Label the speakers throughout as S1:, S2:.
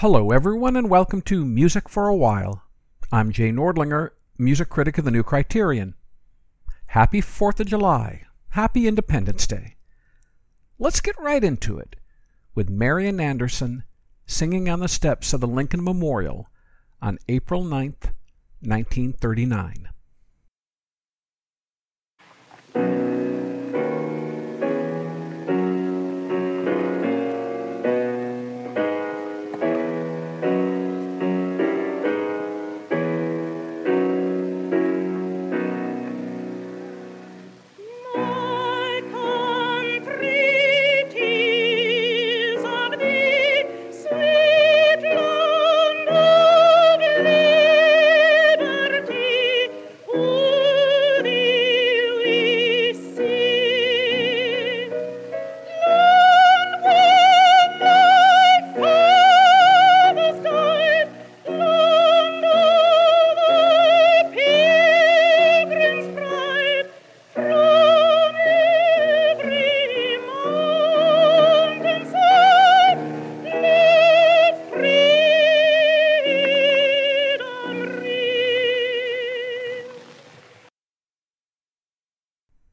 S1: Hello, everyone, and welcome to Music for a While. I'm Jay Nordlinger, music critic of the New Criterion. Happy 4th of July. Happy Independence Day. Let's get right into it with Marian Anderson singing on the steps of the Lincoln Memorial on April 9th, 1939.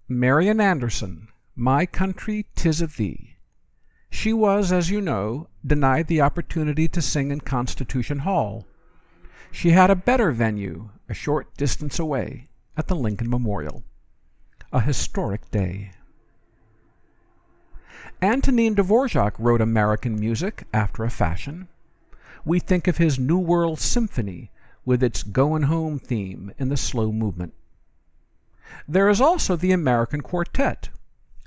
S1: Marian Anderson, My Country, 'Tis of Thee. She was, as you know, denied the opportunity to sing in Constitution Hall. She had a better venue, a short distance away, at the Lincoln Memorial. A historic day. Antonin Dvorak wrote American music after a fashion. We think of his New World Symphony with its Goin' Home theme in the slow movement. There is also the American Quartet,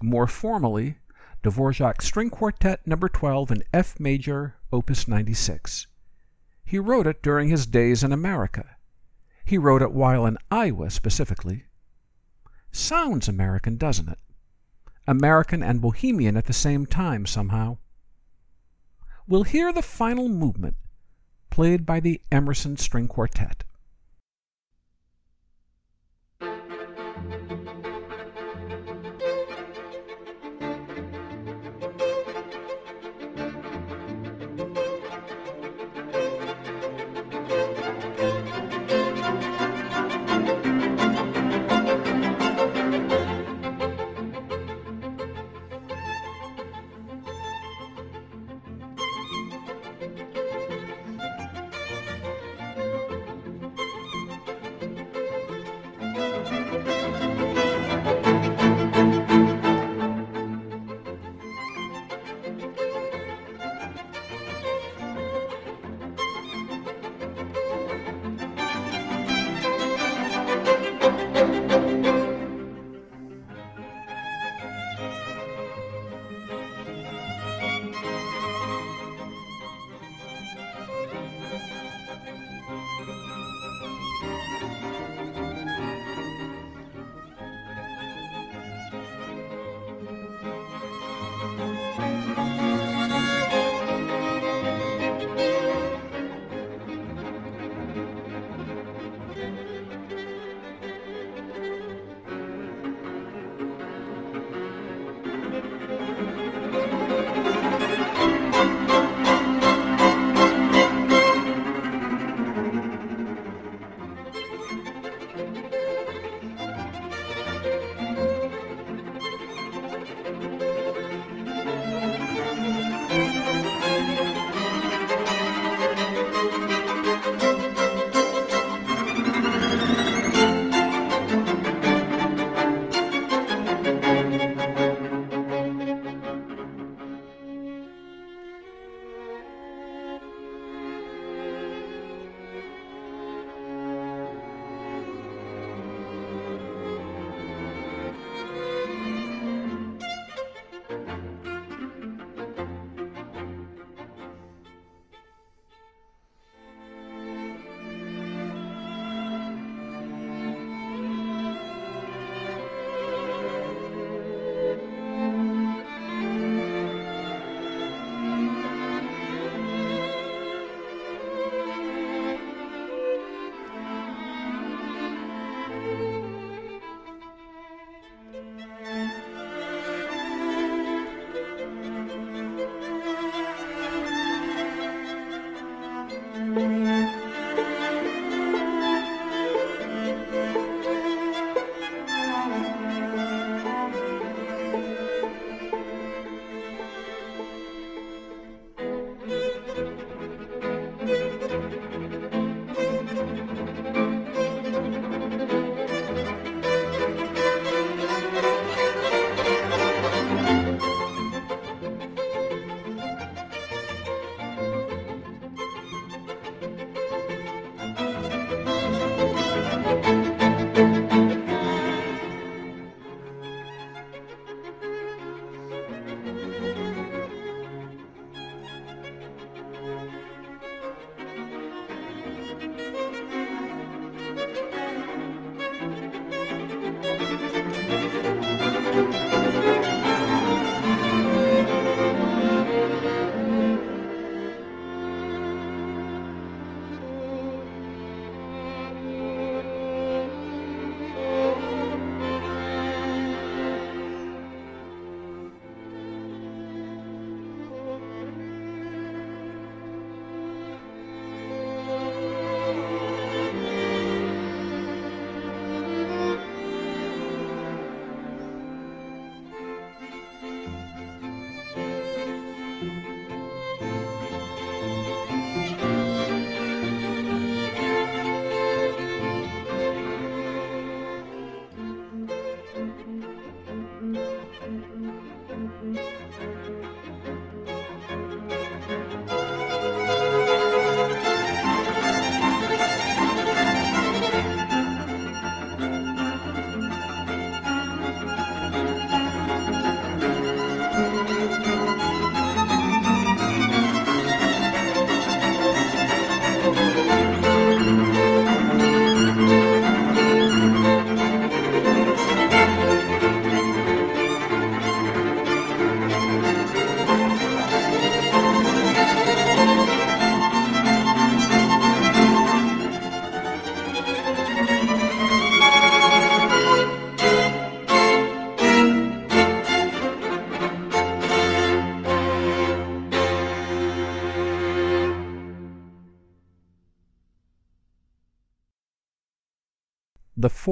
S1: more formally, Dvorak String Quartet No. 12 in F major, Opus 96. He wrote it during his days in America. He wrote it while in Iowa specifically. Sounds American, doesn't it? American and Bohemian at the same time, somehow. We'll hear the final movement, played by the Emerson String Quartet. The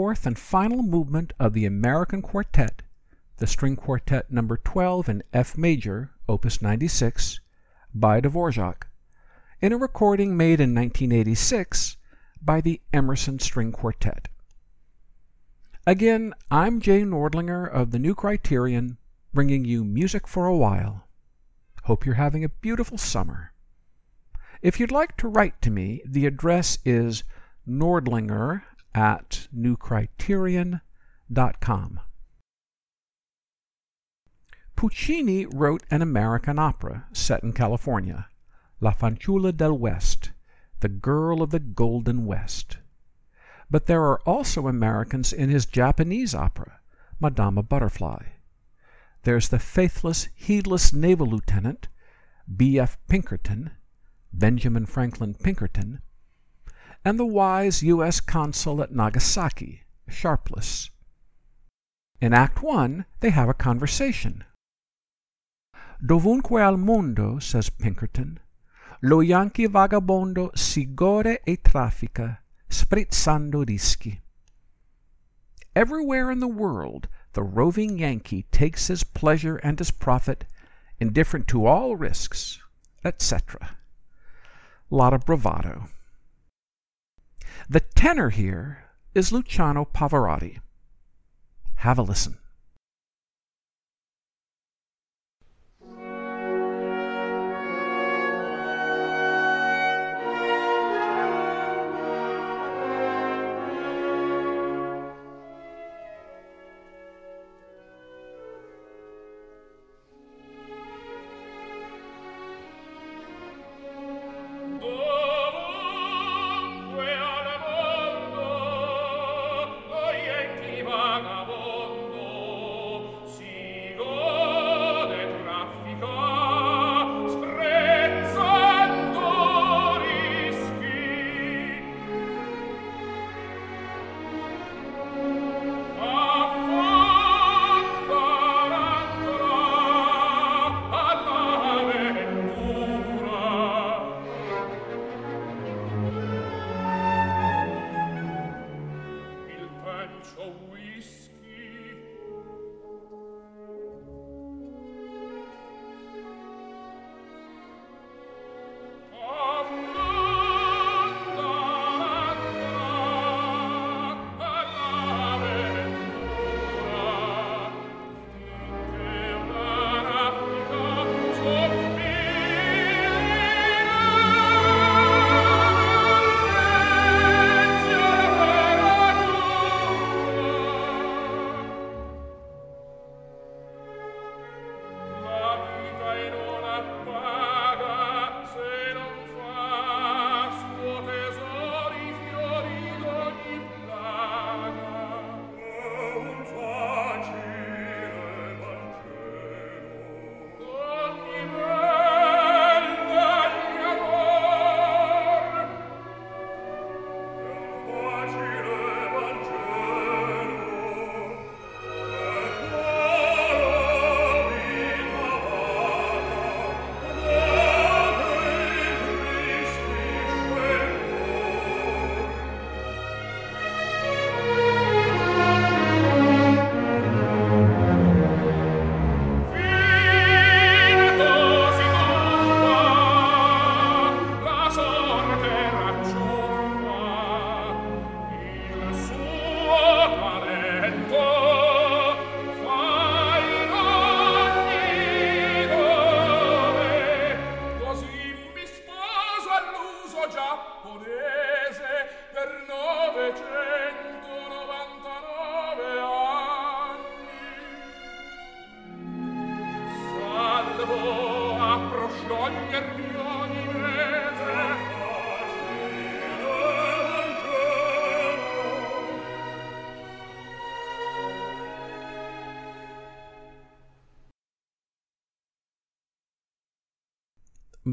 S1: fourth and final movement of the American Quartet, the String Quartet number 12 in F major, opus 96, by Dvorak, in a recording made in 1986 by the Emerson String Quartet. Again, I'm Jay Nordlinger of the New Criterion, bringing you music for a while. Hope you're having a beautiful summer. If you'd like to write to me, the address is nordlinger at newcriterion.com. Puccini wrote an American opera set in California, La Fanciulla del West, The Girl of the Golden West. But there are also Americans in his Japanese opera, Madama Butterfly. There's the faithless, heedless naval lieutenant, B.F. Pinkerton, Benjamin Franklin Pinkerton, and the wise U.S. consul at Nagasaki, Sharpless. In Act One, they have a conversation. Dovunque al mondo, says Pinkerton, lo Yankee vagabondo si gode e traffica, sprezzando rischi. Everywhere in the world, the roving Yankee takes his pleasure and his profit, indifferent to all risks, etc. Lot of bravado. The tenor here is Luciano Pavarotti. Have a listen.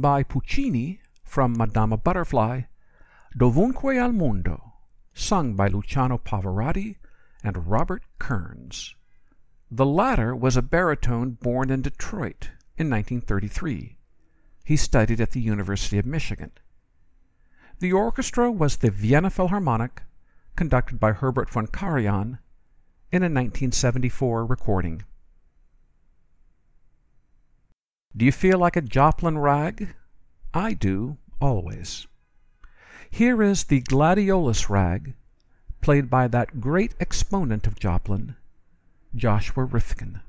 S1: By Puccini from Madama Butterfly, Dovunque al Mondo, sung by Luciano Pavarotti and Robert Kerns. The latter was a baritone born in Detroit in 1933. He studied at the University of Michigan. The orchestra was the Vienna Philharmonic, conducted by Herbert von Karajan in a 1974 recording. Do you feel like a Joplin rag? I do, always. Here is the gladiolus rag, played by that great exponent of Joplin, Joshua Rifkin.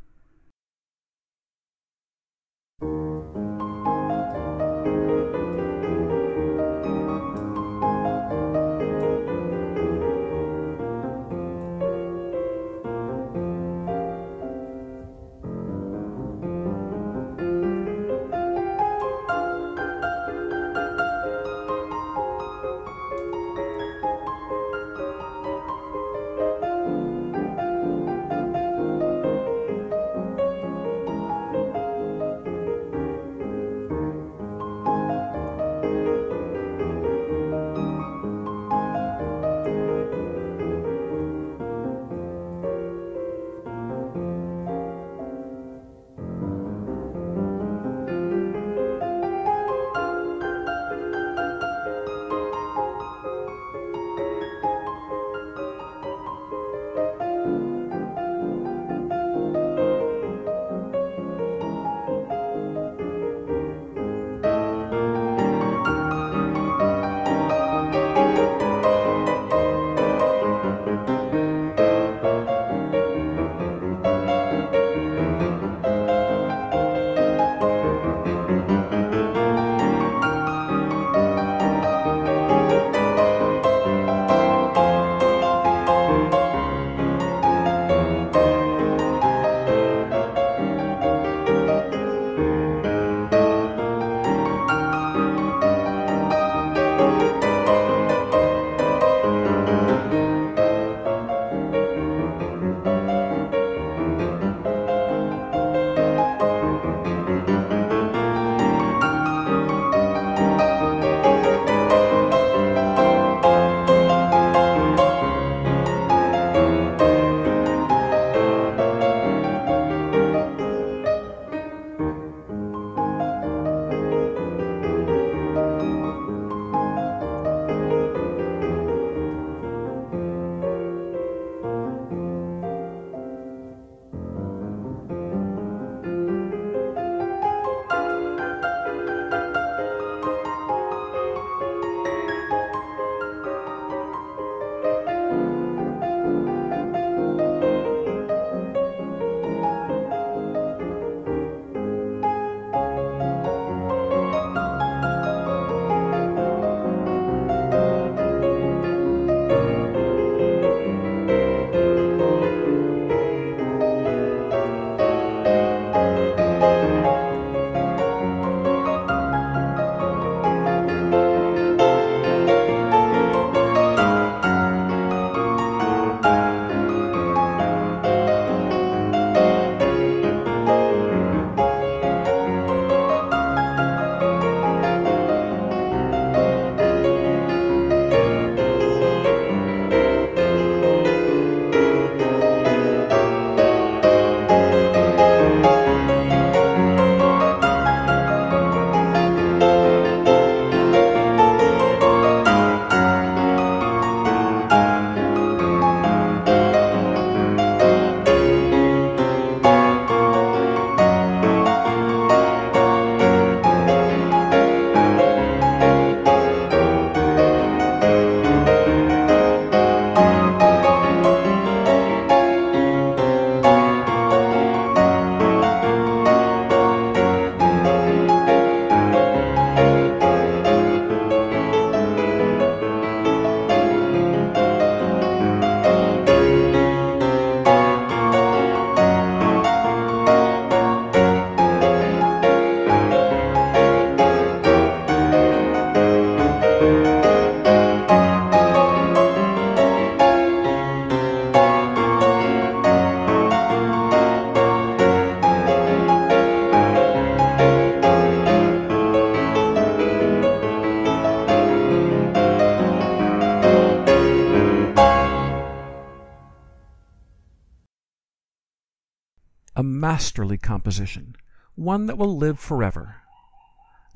S2: Masterly composition, one that will live forever.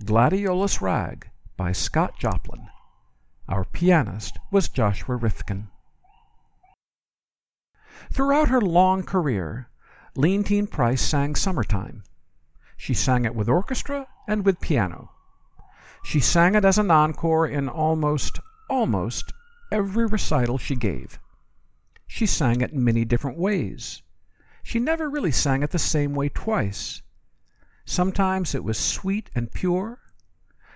S2: Gladiolus Rag by Scott Joplin. Our pianist was Joshua Rifkin. Throughout her long career, Leontyne Price sang Summertime. She sang it with orchestra and with piano. She sang it as an encore in almost, almost every recital she gave. She sang it in many different ways. She never really sang it the same way twice. Sometimes it was sweet and pure.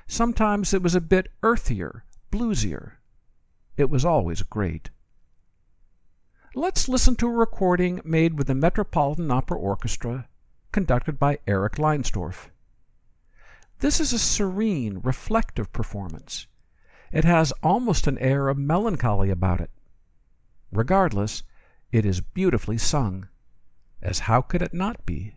S2: Sometimes it was a bit earthier, bluesier. It was always great. Let's listen to a recording made with the Metropolitan Opera Orchestra, conducted by Erich Leinsdorf. This is a serene, reflective performance. It has almost an air of melancholy about it. Regardless, it is beautifully sung, as how could it not be?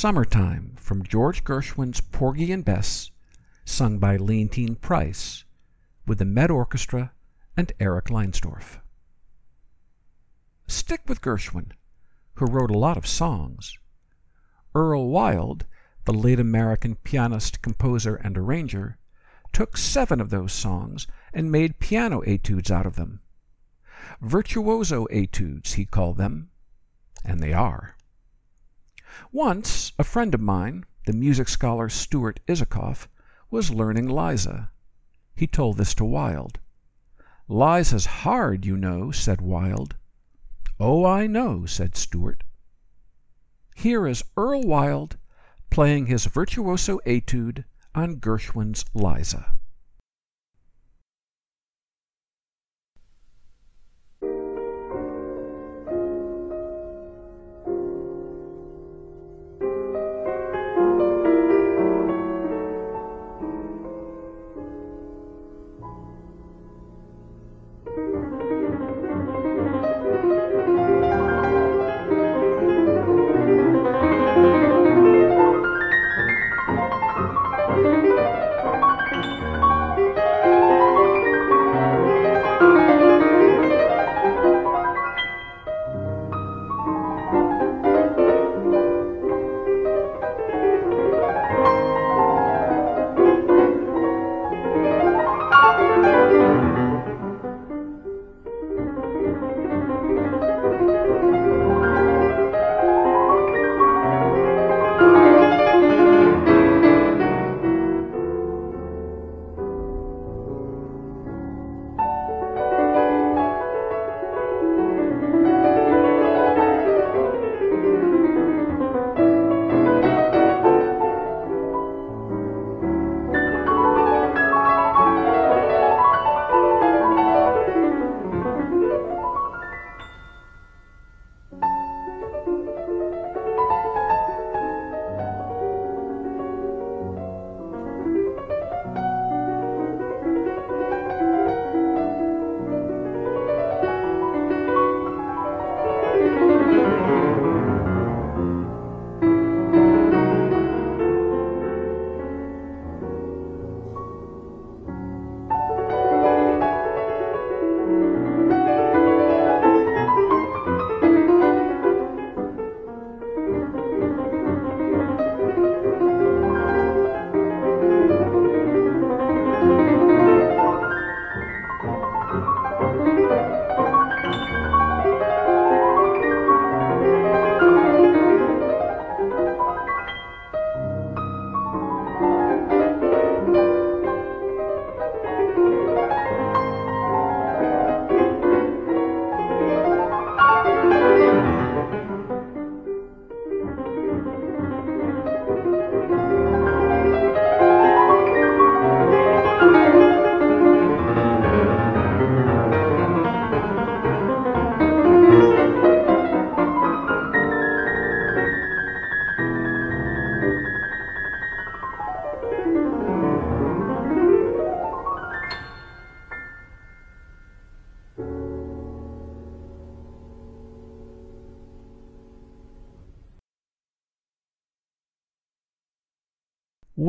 S2: Summertime from George Gershwin's Porgy and Bess, sung by Leontyne Price, with the Met Orchestra and Erich Leinsdorf. Stick with Gershwin, who wrote a lot of songs. Earl Wild, the late American pianist, composer, and arranger, took seven of those songs and made piano etudes out of them. Virtuoso etudes, he called them, and they are. Once a friend of mine, the music scholar Stuart Isacoff, was learning Liza. He told this to Wild. Liza's hard, you know, said Wild. Oh, I know, said Stuart. Here is Earl Wild playing his virtuoso etude on Gershwin's Liza.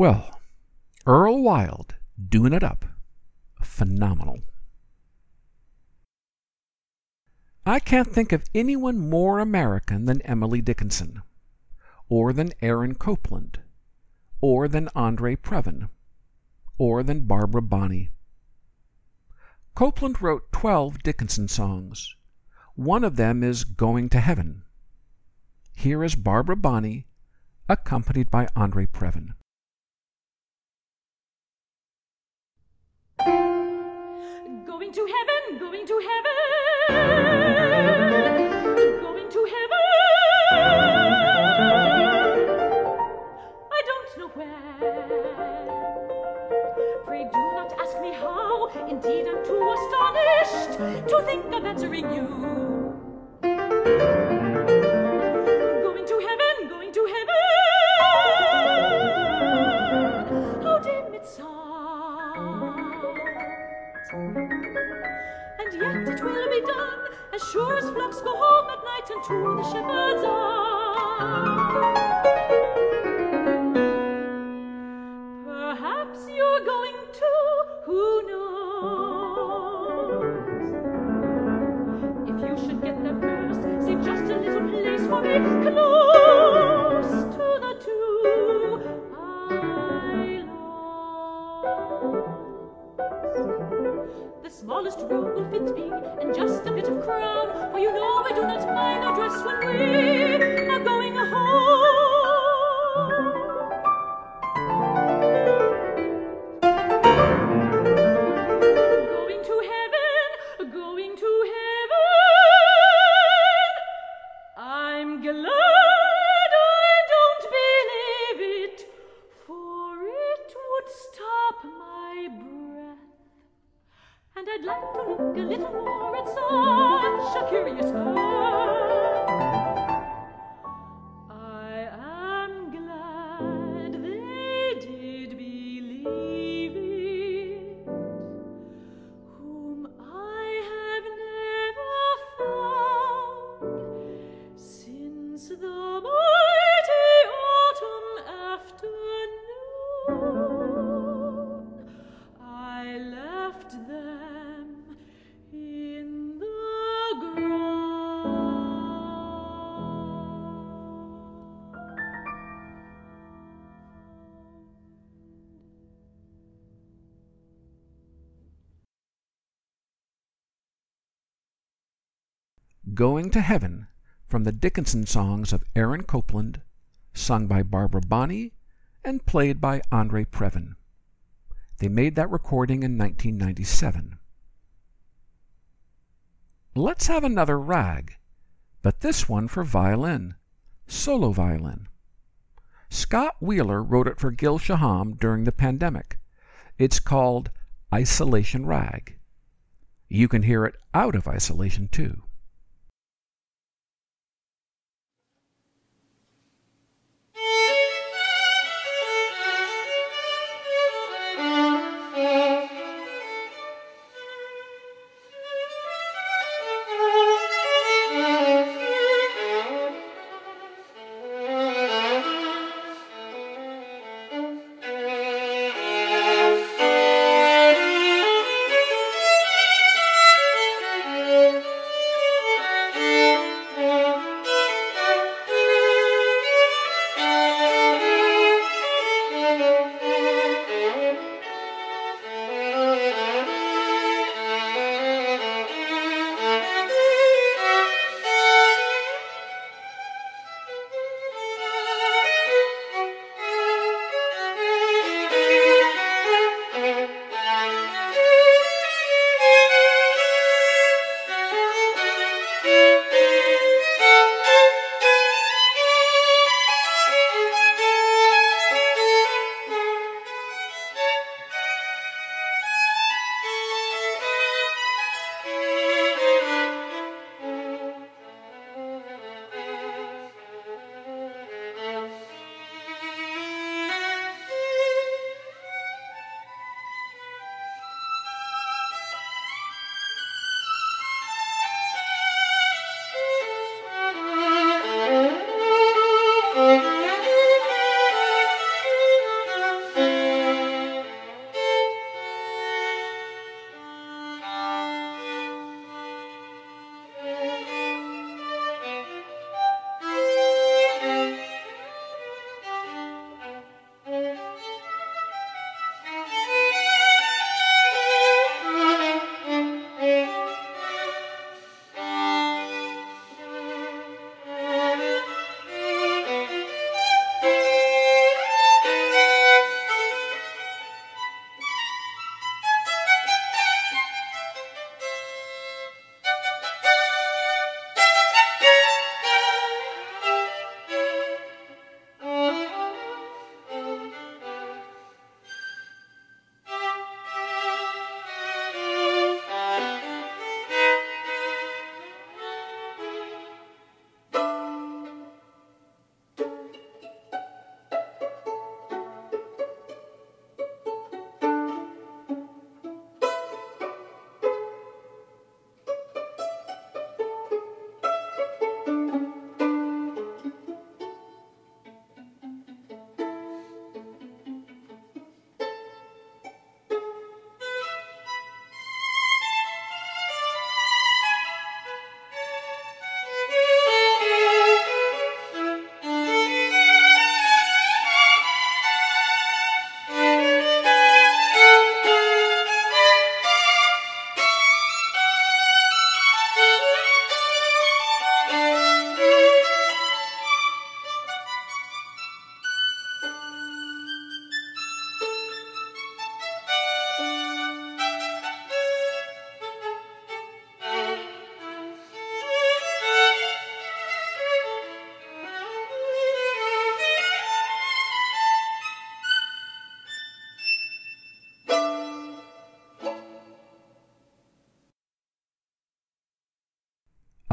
S1: Well, Earl Wild doing it up. Phenomenal. I can't think of anyone more American than Emily Dickinson, or than Aaron Copland, or than Andre Previn, or than Barbara Bonney. Copland wrote 12 Dickinson songs. One of them is Going to Heaven. Here is Barbara Bonney, accompanied by Andre Previn.
S2: Indeed, I'm too astonished to think of answering you. Sure as flocks go home at night and to the shepherd's arms. Going to Heaven
S1: from the Dickinson songs of Aaron Copland, sung by Barbara Bonney and played by Andre Previn. They made that recording in 1997. Let's have another rag, but this one for violin, solo violin. Scott Wheeler wrote it for Gil Shaham during the pandemic. It's called Isolation Rag. You can hear it out of isolation too.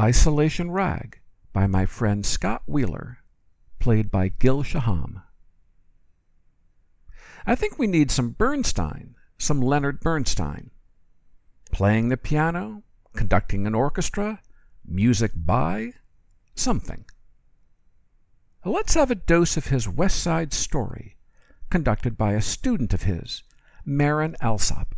S1: Isolation Rag by my friend Scott Wheeler, played by Gil Shaham. I think we need some Bernstein, some Leonard Bernstein. Playing the piano, conducting an orchestra, music by, something. Let's have a dose of his West Side Story, conducted by a student of his, Marin Alsop.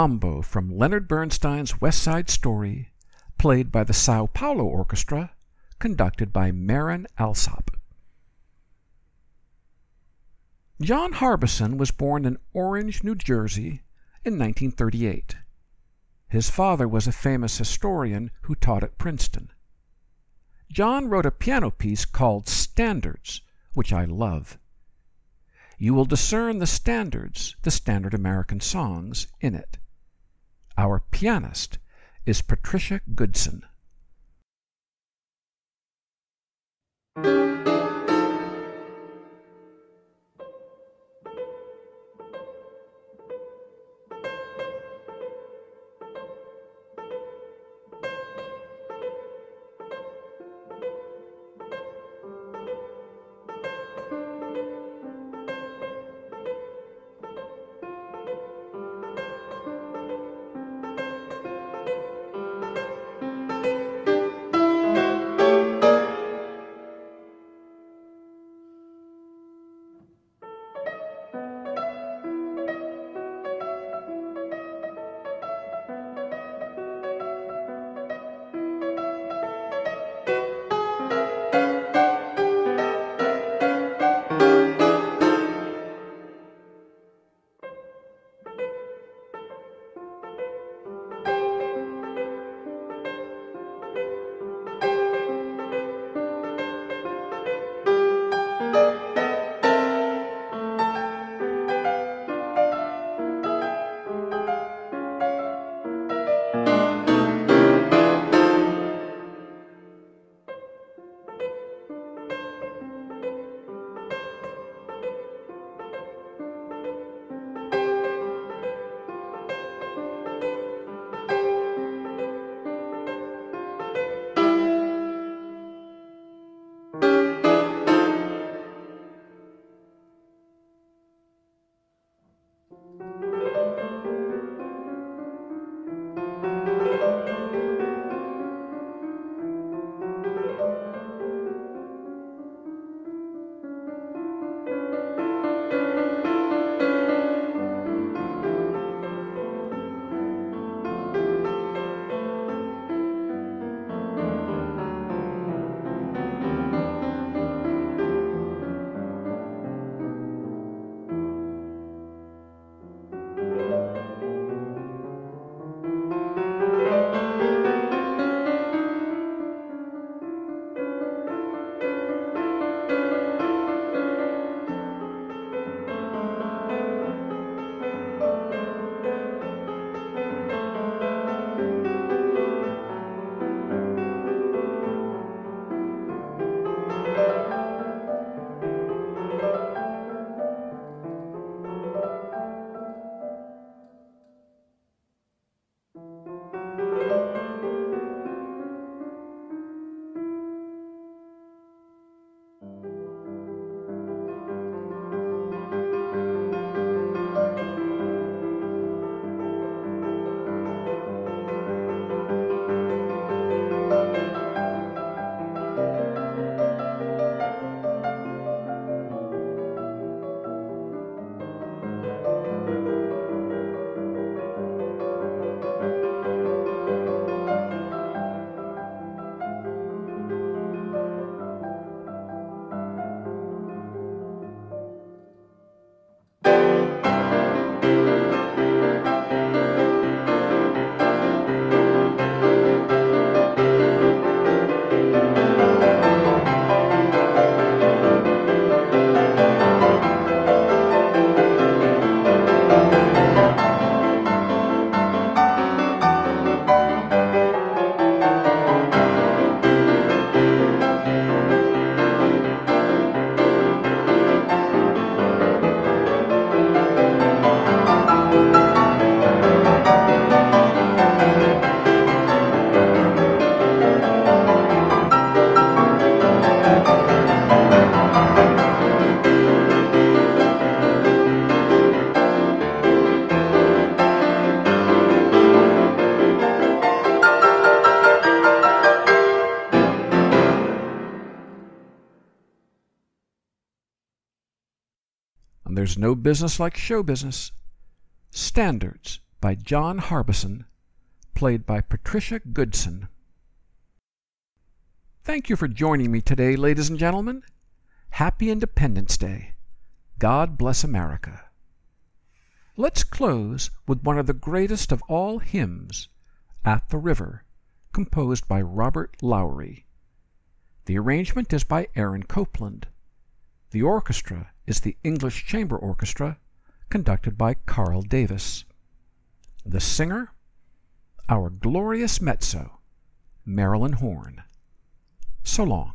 S1: Mambo from Leonard Bernstein's West Side Story, played by the Sao Paulo Orchestra, conducted by Marin Alsop. John Harbison was born in Orange, New Jersey in 1938. His father was a famous historian who taught at Princeton. John wrote a piano piece called Standards, which I love. You will discern the standards, the standard American songs, in it. Our pianist is Patricia Goodson. There's no business like show business. Standards by John Harbison, played by Patricia Goodson. Thank you for joining me today, ladies and gentlemen. Happy Independence Day. God bless America. Let's close with one of the greatest of all hymns, At the River, composed by Robert Lowry. The arrangement is by Aaron Copland. The orchestra is the English Chamber Orchestra, conducted by Carl Davis. The singer, our glorious mezzo, Marilyn Horne. So long.